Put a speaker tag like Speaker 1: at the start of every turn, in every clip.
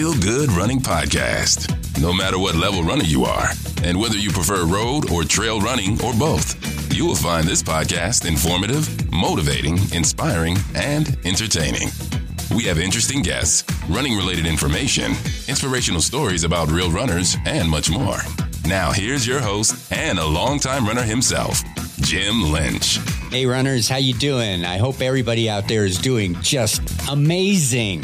Speaker 1: Feel Good Running Podcast. No matter what level runner you are, and whether you prefer road or trail running or both, you will find this podcast informative, motivating, inspiring, and entertaining. We have interesting guests, running related information, inspirational stories about real runners, and much more. Now, here's your host and a longtime runner himself, Jim Lynch.
Speaker 2: Hey runners, how you doing? I hope everybody out there is doing just amazing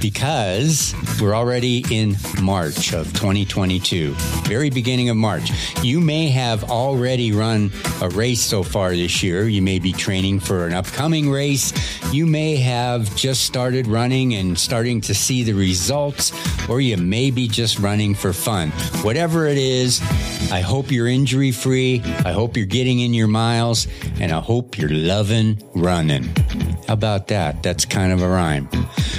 Speaker 2: because we're already in March of 2022, very beginning of March. You may have already run a race so far this year. You may be training for an upcoming race. You may have just started running and starting to see the results, or you may be just running for fun. Whatever it is, I hope you're injury free. I hope you're getting in your miles and I hope you're loving running. How about that? That's kind of a rhyme.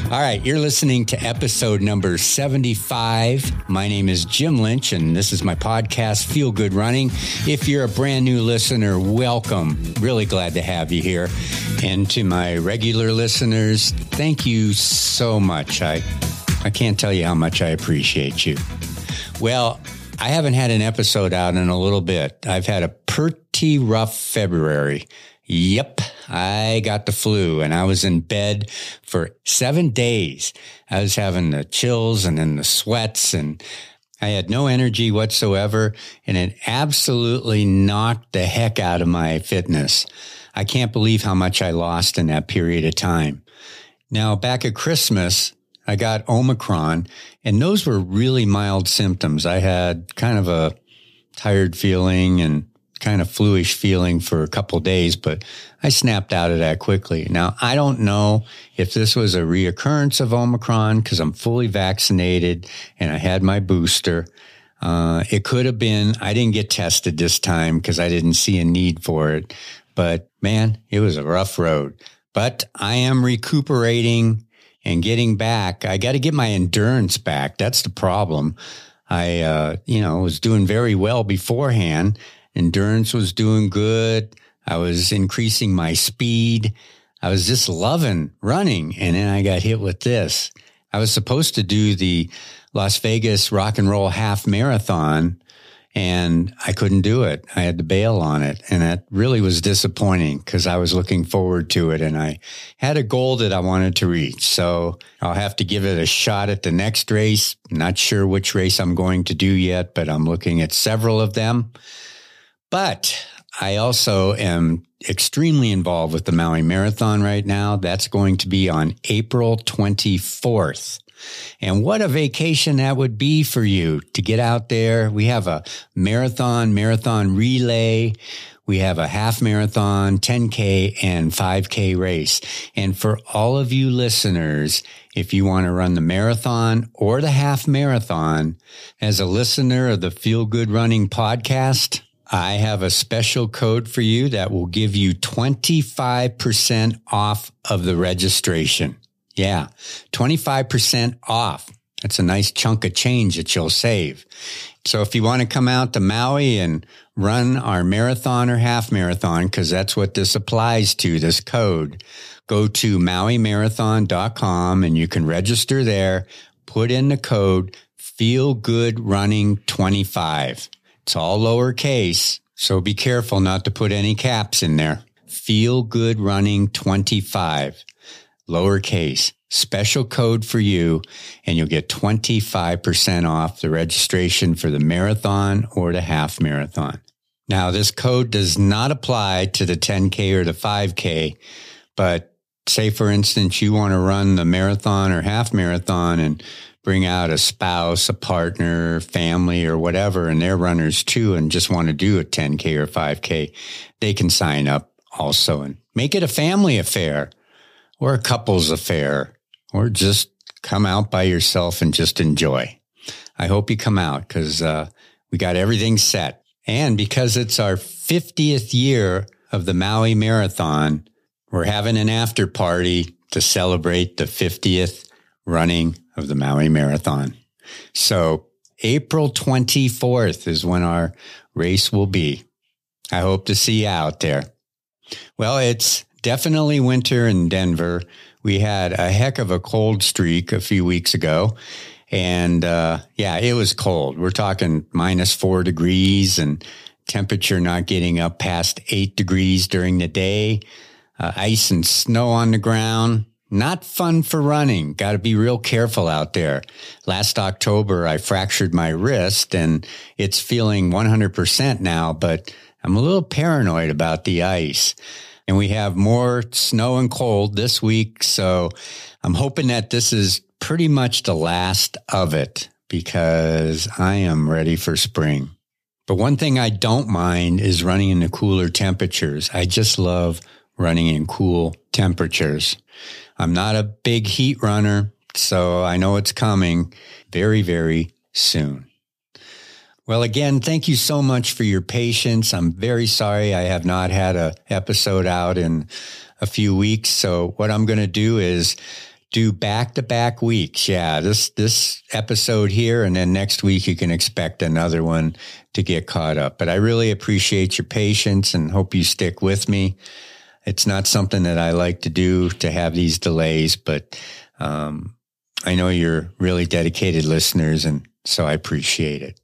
Speaker 2: All right. You're listening to episode number 75. My name is Jim Lynch and this is my podcast, Feel Good Running. If you're a brand new listener, welcome. Really glad to have you here. And to my regular listeners, thank you so much. I, I can't tell you how much I appreciate you. Well, I haven't had an episode out in a little bit. I've had a pretty rough February. Yep, I got the flu and I was in bed for seven days. I was having the chills and then the sweats and I had no energy whatsoever and it absolutely knocked the heck out of my fitness. I can't believe how much I lost in that period of time. Now back at Christmas, I got Omicron and those were really mild symptoms. I had kind of a tired feeling and kind of fluish feeling for a couple days, but I snapped out of that quickly. Now, I don't know if this was a reoccurrence of Omicron because I'm fully vaccinated and I had my booster. Uh, it could have been, I didn't get tested this time because I didn't see a need for it. But man, it was a rough road. But I am recuperating and getting back. I got to get my endurance back. That's the problem. I, uh, you know, was doing very well beforehand. Endurance was doing good. I was increasing my speed. I was just loving running. And then I got hit with this. I was supposed to do the Las Vegas rock and roll half marathon and I couldn't do it. I had to bail on it. And that really was disappointing because I was looking forward to it and I had a goal that I wanted to reach. So I'll have to give it a shot at the next race. Not sure which race I'm going to do yet, but I'm looking at several of them. But I also am extremely involved with the Maui Marathon right now. That's going to be on April 24th. And what a vacation that would be for you to get out there. We have a marathon, marathon relay. We have a half marathon, 10K and 5K race. And for all of you listeners, if you want to run the marathon or the half marathon as a listener of the Feel Good Running podcast, I have a special code for you that will give you 25% off of the registration. Yeah, 25% off. That's a nice chunk of change that you'll save. So if you want to come out to Maui and run our marathon or half marathon, because that's what this applies to, this code, go to mauimarathon.com and you can register there, put in the code feel good running 25. It's all lowercase, so be careful not to put any caps in there. Feel good running 25, lowercase, special code for you, and you'll get 25% off the registration for the marathon or the half marathon. Now, this code does not apply to the 10K or the 5K, but say, for instance, you want to run the marathon or half marathon and bring out a spouse, a partner, family, or whatever, and they're runners too, and just want to do a 10K or 5K, they can sign up also and make it a family affair or a couple's affair or just come out by yourself and just enjoy. I hope you come out because uh, we got everything set. And because it's our 50th year of the Maui Marathon, we're having an after party to celebrate the 50th running of the Maui Marathon. So April 24th is when our race will be. I hope to see you out there. Well, it's definitely winter in Denver. We had a heck of a cold streak a few weeks ago. And uh, yeah, it was cold. We're talking minus four degrees and temperature not getting up past eight degrees during the day, uh, ice and snow on the ground. Not fun for running. Got to be real careful out there. Last October, I fractured my wrist and it's feeling 100% now, but I'm a little paranoid about the ice. And we have more snow and cold this week. So I'm hoping that this is pretty much the last of it because I am ready for spring. But one thing I don't mind is running in the cooler temperatures. I just love running in cool temperatures. I'm not a big heat runner, so I know it's coming very, very soon. Well, again, thank you so much for your patience. I'm very sorry I have not had a episode out in a few weeks. So what I'm going to do is do back to back weeks. Yeah, this this episode here and then next week you can expect another one to get caught up. But I really appreciate your patience and hope you stick with me it's not something that I like to do to have these delays, but um, I know you're really dedicated listeners, and so I appreciate it.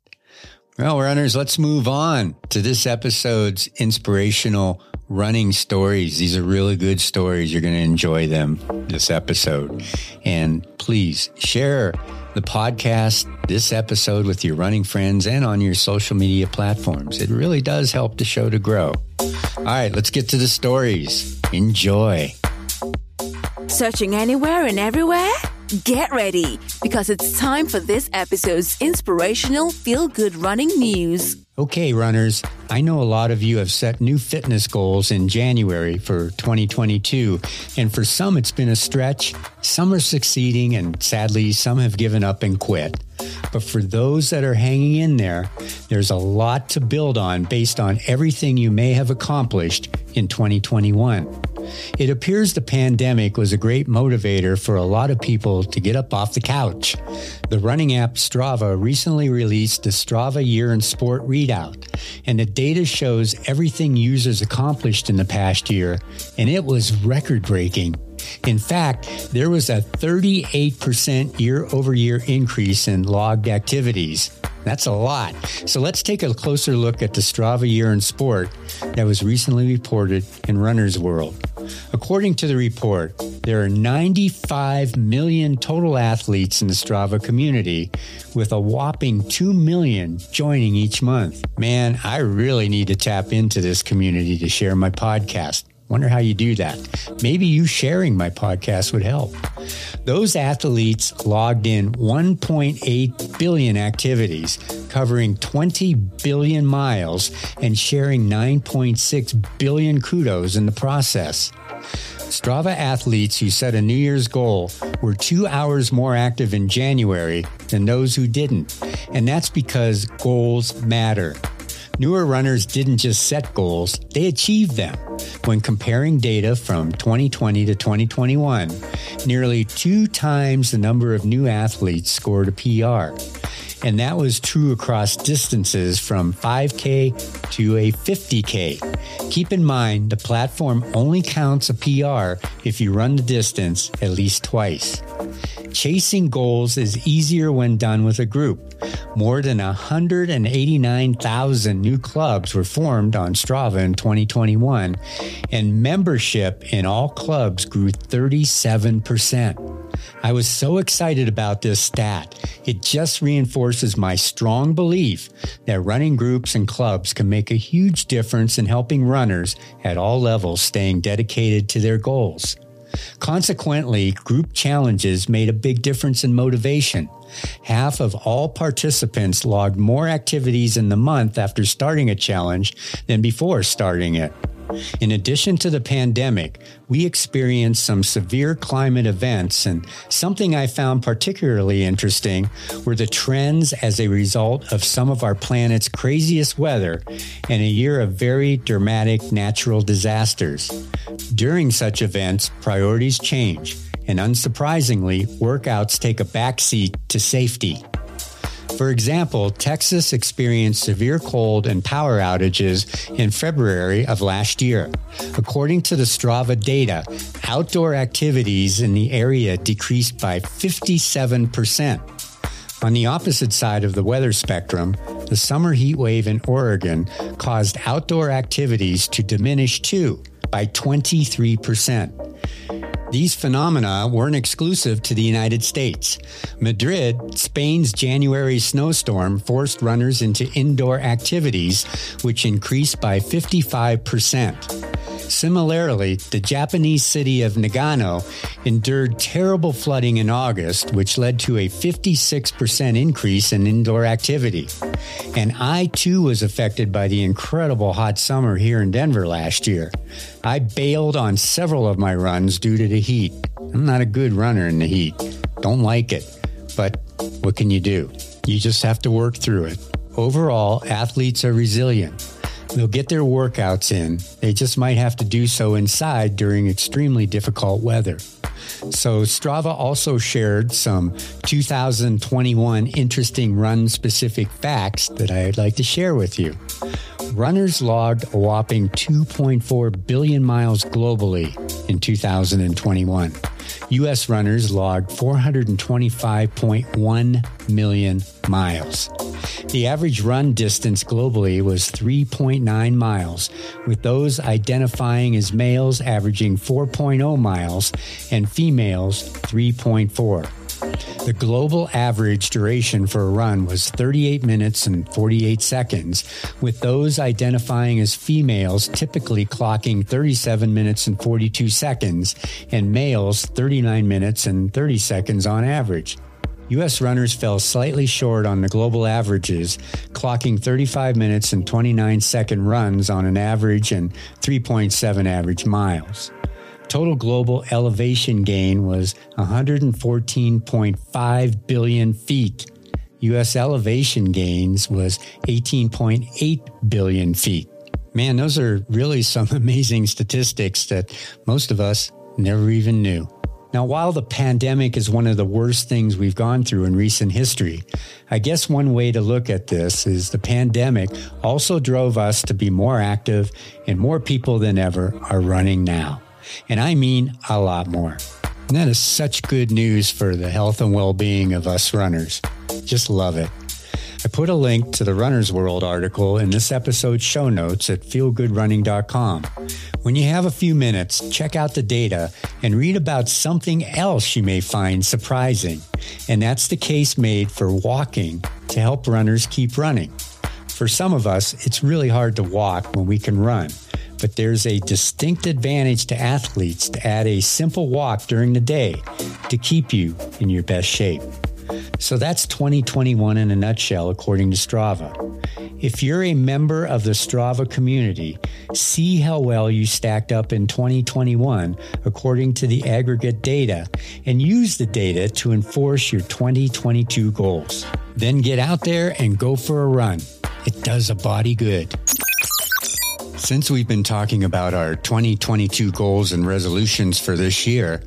Speaker 2: Well, runners, let's move on to this episode's inspirational running stories. These are really good stories. You're going to enjoy them this episode. And please share the podcast, this episode with your running friends and on your social media platforms. It really does help the show to grow. All right, let's get to the stories. Enjoy.
Speaker 3: Searching anywhere and everywhere? Get ready because it's time for this episode's inspirational feel good running news.
Speaker 2: Okay, runners, I know a lot of you have set new fitness goals in January for 2022, and for some it's been a stretch. Some are succeeding, and sadly, some have given up and quit. But for those that are hanging in there, there's a lot to build on based on everything you may have accomplished in 2021. It appears the pandemic was a great motivator for a lot of people to get up off the couch. The running app Strava recently released the Strava Year in Sport readout, and the data shows everything users accomplished in the past year, and it was record breaking. In fact, there was a 38% year over year increase in logged activities. That's a lot. So let's take a closer look at the Strava year in sport that was recently reported in Runner's World. According to the report, there are 95 million total athletes in the Strava community, with a whopping 2 million joining each month. Man, I really need to tap into this community to share my podcast. Wonder how you do that. Maybe you sharing my podcast would help. Those athletes logged in 1.8 billion activities, covering 20 billion miles and sharing 9.6 billion kudos in the process. Strava athletes who set a New Year's goal were two hours more active in January than those who didn't. And that's because goals matter. Newer runners didn't just set goals, they achieved them. When comparing data from 2020 to 2021, nearly two times the number of new athletes scored a PR. And that was true across distances from 5K to a 50K. Keep in mind, the platform only counts a PR if you run the distance at least twice. Chasing goals is easier when done with a group. More than 189,000 new clubs were formed on Strava in 2021, and membership in all clubs grew 37%. I was so excited about this stat. It just reinforces my strong belief that running groups and clubs can make a huge difference in helping runners at all levels staying dedicated to their goals. Consequently, group challenges made a big difference in motivation. Half of all participants logged more activities in the month after starting a challenge than before starting it. In addition to the pandemic, we experienced some severe climate events, and something I found particularly interesting were the trends as a result of some of our planet's craziest weather and a year of very dramatic natural disasters. During such events, priorities change, and unsurprisingly, workouts take a backseat to safety. For example, Texas experienced severe cold and power outages in February of last year. According to the Strava data, outdoor activities in the area decreased by 57%. On the opposite side of the weather spectrum, the summer heat wave in Oregon caused outdoor activities to diminish too by 23%. These phenomena weren't exclusive to the United States. Madrid, Spain's January snowstorm forced runners into indoor activities, which increased by 55%. Similarly, the Japanese city of Nagano endured terrible flooding in August, which led to a 56% increase in indoor activity. And I too was affected by the incredible hot summer here in Denver last year. I bailed on several of my runs due to the heat. I'm not a good runner in the heat. Don't like it. But what can you do? You just have to work through it. Overall, athletes are resilient. They'll get their workouts in. They just might have to do so inside during extremely difficult weather. So, Strava also shared some 2021 interesting run specific facts that I'd like to share with you. Runners logged a whopping 2.4 billion miles globally in 2021. U.S. runners logged 425.1 million miles. The average run distance globally was 3.9 miles, with those identifying as males averaging 4.0 miles and females 3.4. The global average duration for a run was 38 minutes and 48 seconds, with those identifying as females typically clocking 37 minutes and 42 seconds, and males 39 minutes and 30 seconds on average. U.S. runners fell slightly short on the global averages, clocking 35 minutes and 29 second runs on an average and 3.7 average miles. Total global elevation gain was 114.5 billion feet. U.S. elevation gains was 18.8 billion feet. Man, those are really some amazing statistics that most of us never even knew. Now, while the pandemic is one of the worst things we've gone through in recent history, I guess one way to look at this is the pandemic also drove us to be more active and more people than ever are running now. And I mean a lot more. And that is such good news for the health and well being of us runners. Just love it. I put a link to the Runner's World article in this episode's show notes at feelgoodrunning.com. When you have a few minutes, check out the data and read about something else you may find surprising. And that's the case made for walking to help runners keep running. For some of us, it's really hard to walk when we can run but there's a distinct advantage to athletes to add a simple walk during the day to keep you in your best shape. So that's 2021 in a nutshell, according to Strava. If you're a member of the Strava community, see how well you stacked up in 2021 according to the aggregate data and use the data to enforce your 2022 goals. Then get out there and go for a run. It does a body good. Since we've been talking about our 2022 goals and resolutions for this year,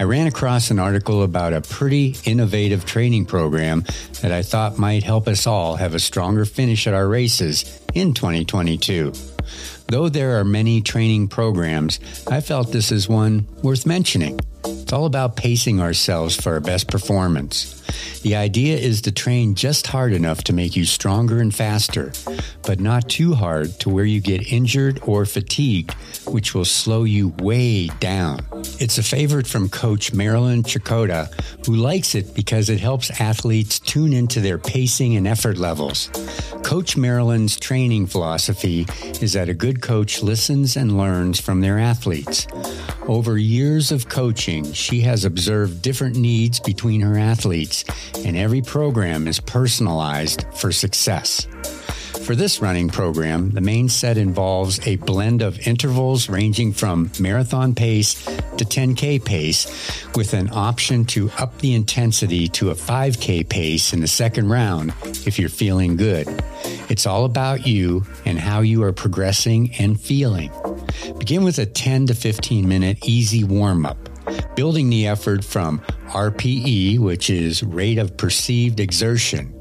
Speaker 2: I ran across an article about a pretty innovative training program that I thought might help us all have a stronger finish at our races in 2022. Though there are many training programs, I felt this is one worth mentioning. It's all about pacing ourselves for our best performance. The idea is to train just hard enough to make you stronger and faster, but not too hard to where you get injured or fatigued, which will slow you way down. It's a favorite from coach Marilyn Chakota, who likes it because it helps athletes tune into their pacing and effort levels. Coach Marilyn's training philosophy is that a good coach listens and learns from their athletes. Over years of coaching, she has observed different needs between her athletes, and every program is personalized for success. For this running program, the main set involves a blend of intervals ranging from marathon pace to 10K pace, with an option to up the intensity to a 5K pace in the second round if you're feeling good. It's all about you and how you are progressing and feeling. Begin with a 10 to 15 minute easy warm up, building the effort from RPE, which is rate of perceived exertion,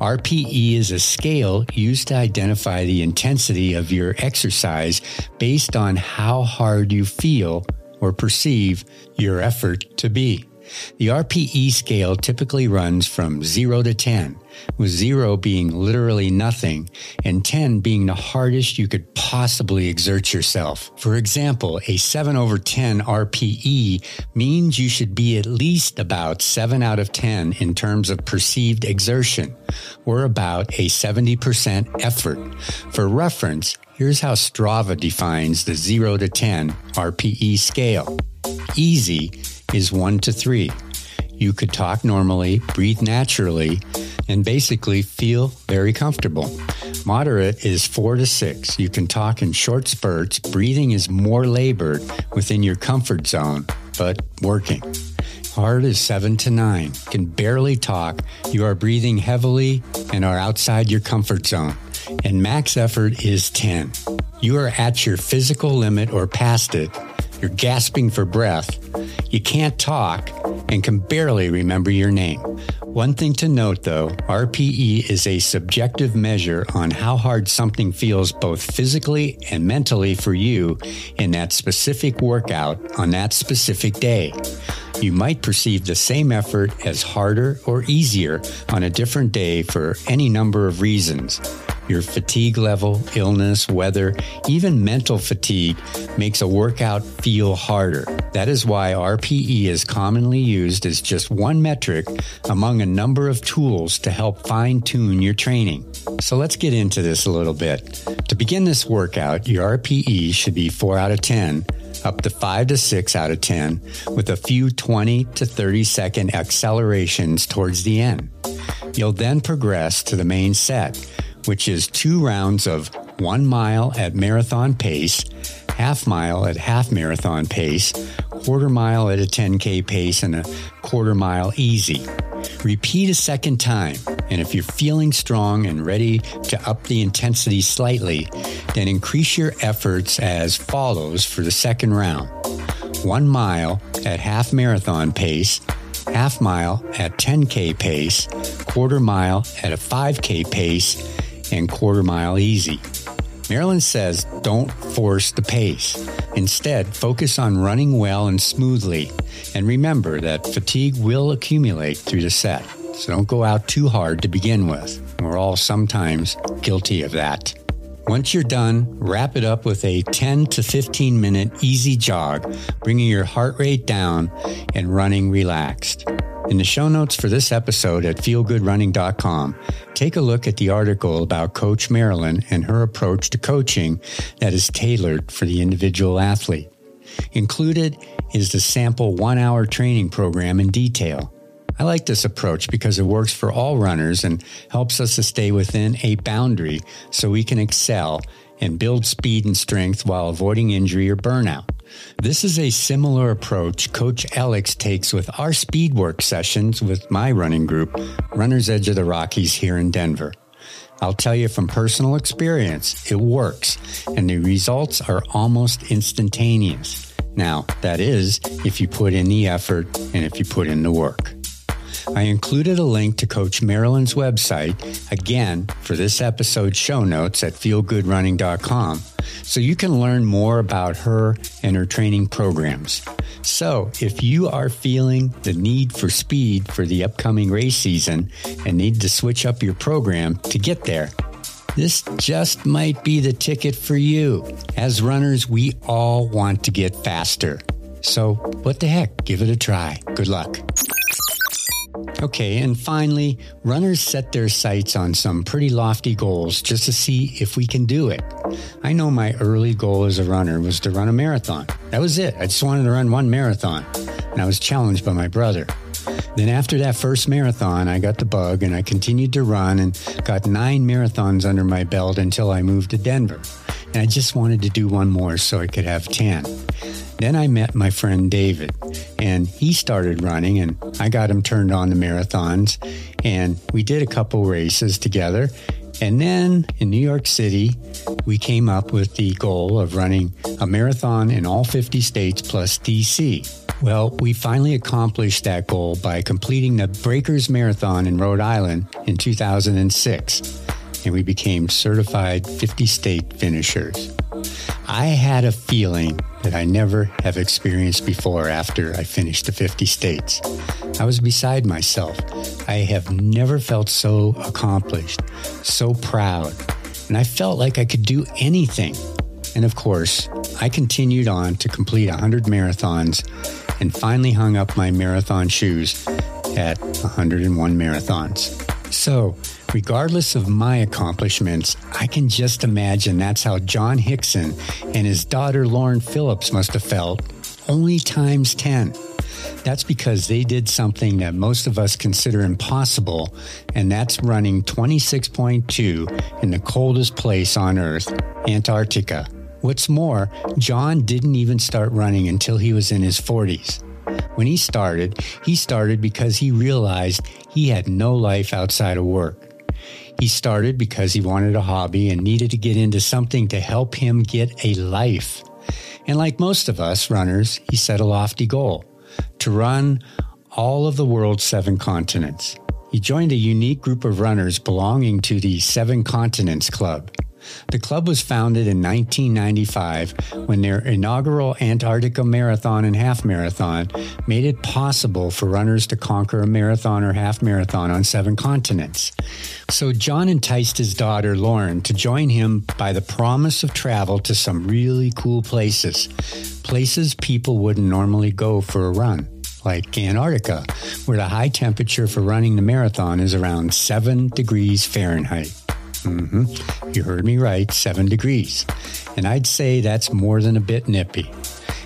Speaker 2: RPE is a scale used to identify the intensity of your exercise based on how hard you feel or perceive your effort to be. The RPE scale typically runs from 0 to 10, with 0 being literally nothing and 10 being the hardest you could possibly exert yourself. For example, a 7 over 10 RPE means you should be at least about 7 out of 10 in terms of perceived exertion, or about a 70% effort. For reference, here's how Strava defines the 0 to 10 RPE scale. Easy is one to three. You could talk normally, breathe naturally, and basically feel very comfortable. Moderate is four to six. You can talk in short spurts. Breathing is more labored within your comfort zone, but working. Hard is seven to nine. Can barely talk. You are breathing heavily and are outside your comfort zone. And max effort is 10. You are at your physical limit or past it you're gasping for breath. You can't talk and can barely remember your name. One thing to note though, RPE is a subjective measure on how hard something feels both physically and mentally for you in that specific workout on that specific day. You might perceive the same effort as harder or easier on a different day for any number of reasons. Your fatigue level, illness, weather, even mental fatigue makes a workout feel harder. That is why RPE is commonly used as just one metric among a number of tools to help fine tune your training. So let's get into this a little bit. To begin this workout, your RPE should be 4 out of 10 up to 5 to 6 out of 10 with a few 20 to 30 second accelerations towards the end. You'll then progress to the main set which is two rounds of one mile at marathon pace, half mile at half marathon pace, quarter mile at a 10K pace, and a quarter mile easy. Repeat a second time, and if you're feeling strong and ready to up the intensity slightly, then increase your efforts as follows for the second round. One mile at half marathon pace, half mile at 10K pace, quarter mile at a 5K pace, and quarter mile easy. Marilyn says don't force the pace. Instead, focus on running well and smoothly. And remember that fatigue will accumulate through the set. So don't go out too hard to begin with. We're all sometimes guilty of that. Once you're done, wrap it up with a 10 to 15 minute easy jog, bringing your heart rate down and running relaxed. In the show notes for this episode at feelgoodrunning.com, take a look at the article about Coach Marilyn and her approach to coaching that is tailored for the individual athlete. Included is the sample one hour training program in detail. I like this approach because it works for all runners and helps us to stay within a boundary so we can excel and build speed and strength while avoiding injury or burnout. This is a similar approach Coach Alex takes with our speed work sessions with my running group, Runner's Edge of the Rockies here in Denver. I'll tell you from personal experience, it works, and the results are almost instantaneous. Now, that is if you put in the effort and if you put in the work. I included a link to Coach Marilyn's website, again, for this episode's show notes at feelgoodrunning.com, so you can learn more about her and her training programs. So, if you are feeling the need for speed for the upcoming race season and need to switch up your program to get there, this just might be the ticket for you. As runners, we all want to get faster. So, what the heck? Give it a try. Good luck. Okay, and finally, runners set their sights on some pretty lofty goals just to see if we can do it. I know my early goal as a runner was to run a marathon. That was it. I just wanted to run one marathon, and I was challenged by my brother. Then, after that first marathon, I got the bug and I continued to run and got nine marathons under my belt until I moved to Denver. And I just wanted to do one more so I could have 10. Then I met my friend David, and he started running, and I got him turned on to marathons, and we did a couple races together. And then in New York City, we came up with the goal of running a marathon in all 50 states plus DC. Well, we finally accomplished that goal by completing the Breakers Marathon in Rhode Island in 2006, and we became certified 50 state finishers. I had a feeling that I never have experienced before after I finished the 50 states. I was beside myself. I have never felt so accomplished, so proud, and I felt like I could do anything. And of course, I continued on to complete 100 marathons and finally hung up my marathon shoes at 101 marathons. So, regardless of my accomplishments, I can just imagine that's how John Hickson and his daughter Lauren Phillips must have felt, only times 10. That's because they did something that most of us consider impossible, and that's running 26.2 in the coldest place on Earth, Antarctica. What's more, John didn't even start running until he was in his 40s. When he started, he started because he realized he had no life outside of work. He started because he wanted a hobby and needed to get into something to help him get a life. And like most of us runners, he set a lofty goal to run all of the world's seven continents. He joined a unique group of runners belonging to the Seven Continents Club. The club was founded in 1995 when their inaugural Antarctica Marathon and Half Marathon made it possible for runners to conquer a marathon or half marathon on seven continents. So John enticed his daughter Lauren to join him by the promise of travel to some really cool places, places people wouldn't normally go for a run like Antarctica, where the high temperature for running the marathon is around 7 degrees Fahrenheit. Mm-hmm. You heard me right, seven degrees. And I'd say that's more than a bit nippy.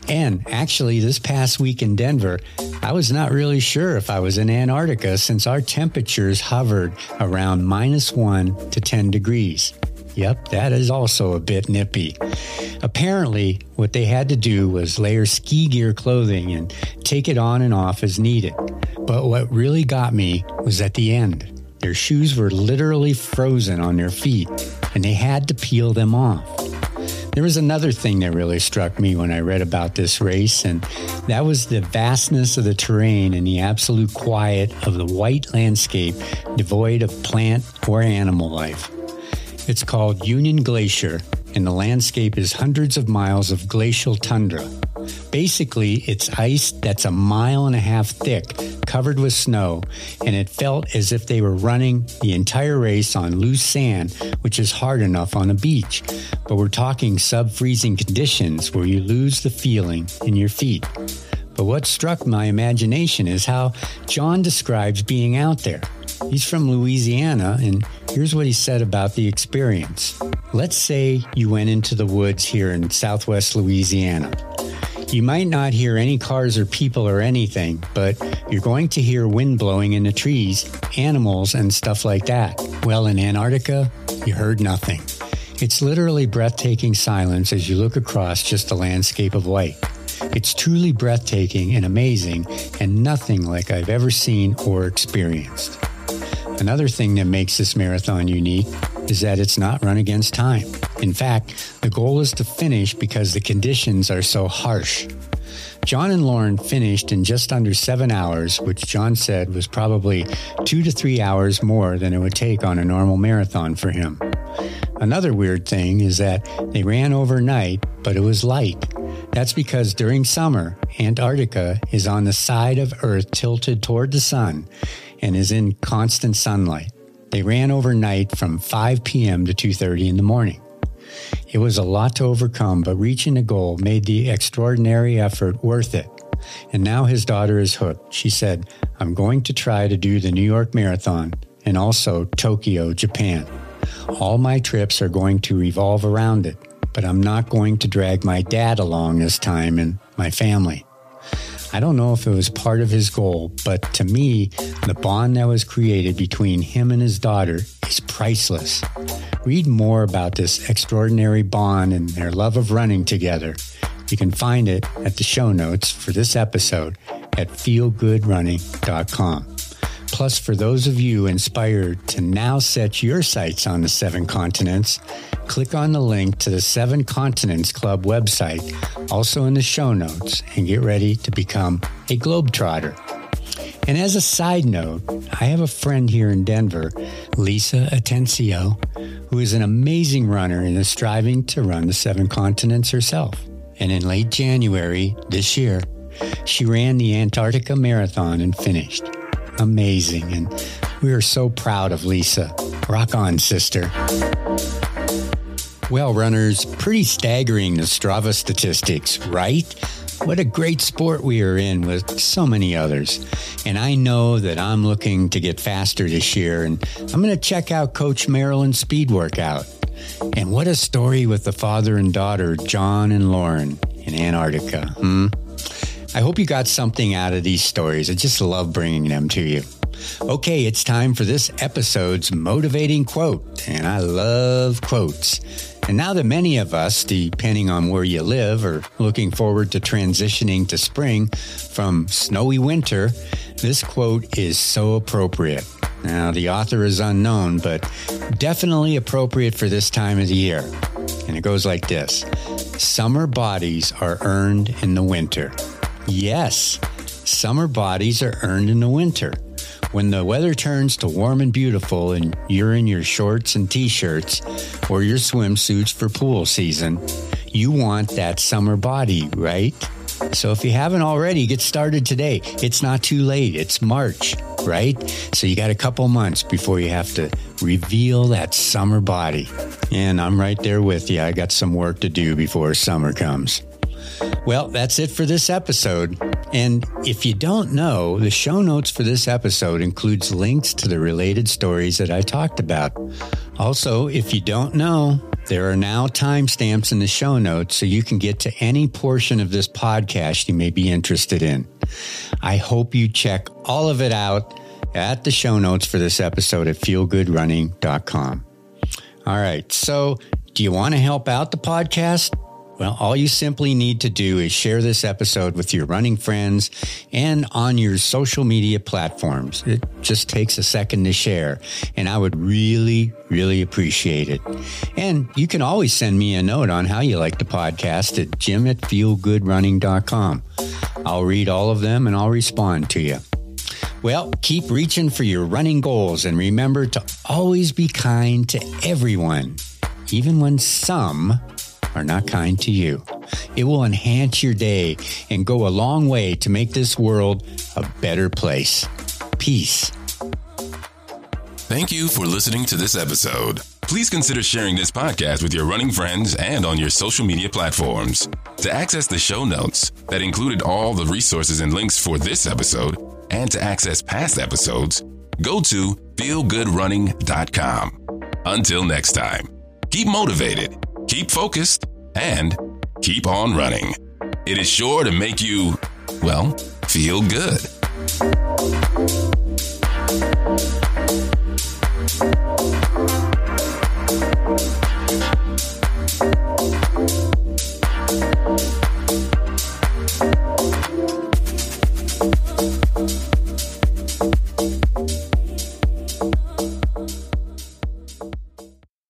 Speaker 2: And actually, this past week in Denver, I was not really sure if I was in Antarctica since our temperatures hovered around minus one to 10 degrees. Yep, that is also a bit nippy. Apparently, what they had to do was layer ski gear clothing and take it on and off as needed. But what really got me was at the end. Their shoes were literally frozen on their feet, and they had to peel them off. There was another thing that really struck me when I read about this race, and that was the vastness of the terrain and the absolute quiet of the white landscape devoid of plant or animal life. It's called Union Glacier, and the landscape is hundreds of miles of glacial tundra. Basically, it's ice that's a mile and a half thick, covered with snow, and it felt as if they were running the entire race on loose sand, which is hard enough on a beach. But we're talking sub freezing conditions where you lose the feeling in your feet. But what struck my imagination is how John describes being out there. He's from Louisiana, and here's what he said about the experience. Let's say you went into the woods here in southwest Louisiana. You might not hear any cars or people or anything, but you're going to hear wind blowing in the trees, animals, and stuff like that. Well, in Antarctica, you heard nothing. It's literally breathtaking silence as you look across just a landscape of white. It's truly breathtaking and amazing, and nothing like I've ever seen or experienced. Another thing that makes this marathon unique is that it's not run against time. In fact, the goal is to finish because the conditions are so harsh. John and Lauren finished in just under seven hours, which John said was probably two to three hours more than it would take on a normal marathon for him. Another weird thing is that they ran overnight, but it was light. That's because during summer, Antarctica is on the side of Earth tilted toward the sun and is in constant sunlight. They ran overnight from 5 p.m. to 2:30 in the morning. It was a lot to overcome, but reaching the goal made the extraordinary effort worth it. And now his daughter is hooked. She said, I'm going to try to do the New York Marathon and also Tokyo, Japan. All my trips are going to revolve around it, but I'm not going to drag my dad along this time and my family. I don't know if it was part of his goal, but to me, the bond that was created between him and his daughter is priceless. Read more about this extraordinary bond and their love of running together. You can find it at the show notes for this episode at feelgoodrunning.com. Plus, for those of you inspired to now set your sights on the seven continents, click on the link to the Seven Continents Club website, also in the show notes, and get ready to become a Globetrotter. And as a side note, I have a friend here in Denver, Lisa Atencio, who is an amazing runner and is striving to run the seven continents herself. And in late January this year, she ran the Antarctica Marathon and finished. Amazing. And we are so proud of Lisa. Rock on, sister. Well, runners, pretty staggering the Strava statistics, right? What a great sport we are in with so many others. And I know that I'm looking to get faster this year, and I'm going to check out Coach Marilyn's speed workout. And what a story with the father and daughter, John and Lauren, in Antarctica. Hmm? I hope you got something out of these stories. I just love bringing them to you. Okay, it's time for this episode's motivating quote, and I love quotes. And now that many of us, depending on where you live, are looking forward to transitioning to spring from snowy winter, this quote is so appropriate. Now, the author is unknown, but definitely appropriate for this time of the year. And it goes like this Summer bodies are earned in the winter. Yes, summer bodies are earned in the winter. When the weather turns to warm and beautiful and you're in your shorts and t shirts or your swimsuits for pool season, you want that summer body, right? So if you haven't already, get started today. It's not too late. It's March, right? So you got a couple months before you have to reveal that summer body. And I'm right there with you. I got some work to do before summer comes. Well, that's it for this episode. And if you don't know, the show notes for this episode includes links to the related stories that I talked about. Also, if you don't know, there are now timestamps in the show notes so you can get to any portion of this podcast you may be interested in. I hope you check all of it out at the show notes for this episode at feelgoodrunning.com. All right. So, do you want to help out the podcast? Well, all you simply need to do is share this episode with your running friends and on your social media platforms. It just takes a second to share, and I would really, really appreciate it. And you can always send me a note on how you like the podcast at jim at feelgoodrunning.com. I'll read all of them and I'll respond to you. Well, keep reaching for your running goals and remember to always be kind to everyone, even when some are not kind to you. It will enhance your day and go a long way to make this world a better place. Peace.
Speaker 1: Thank you for listening to this episode. Please consider sharing this podcast with your running friends and on your social media platforms. To access the show notes that included all the resources and links for this episode, and to access past episodes, go to feelgoodrunning.com. Until next time, keep motivated keep focused, and keep on running. It is sure to make you, well, feel good.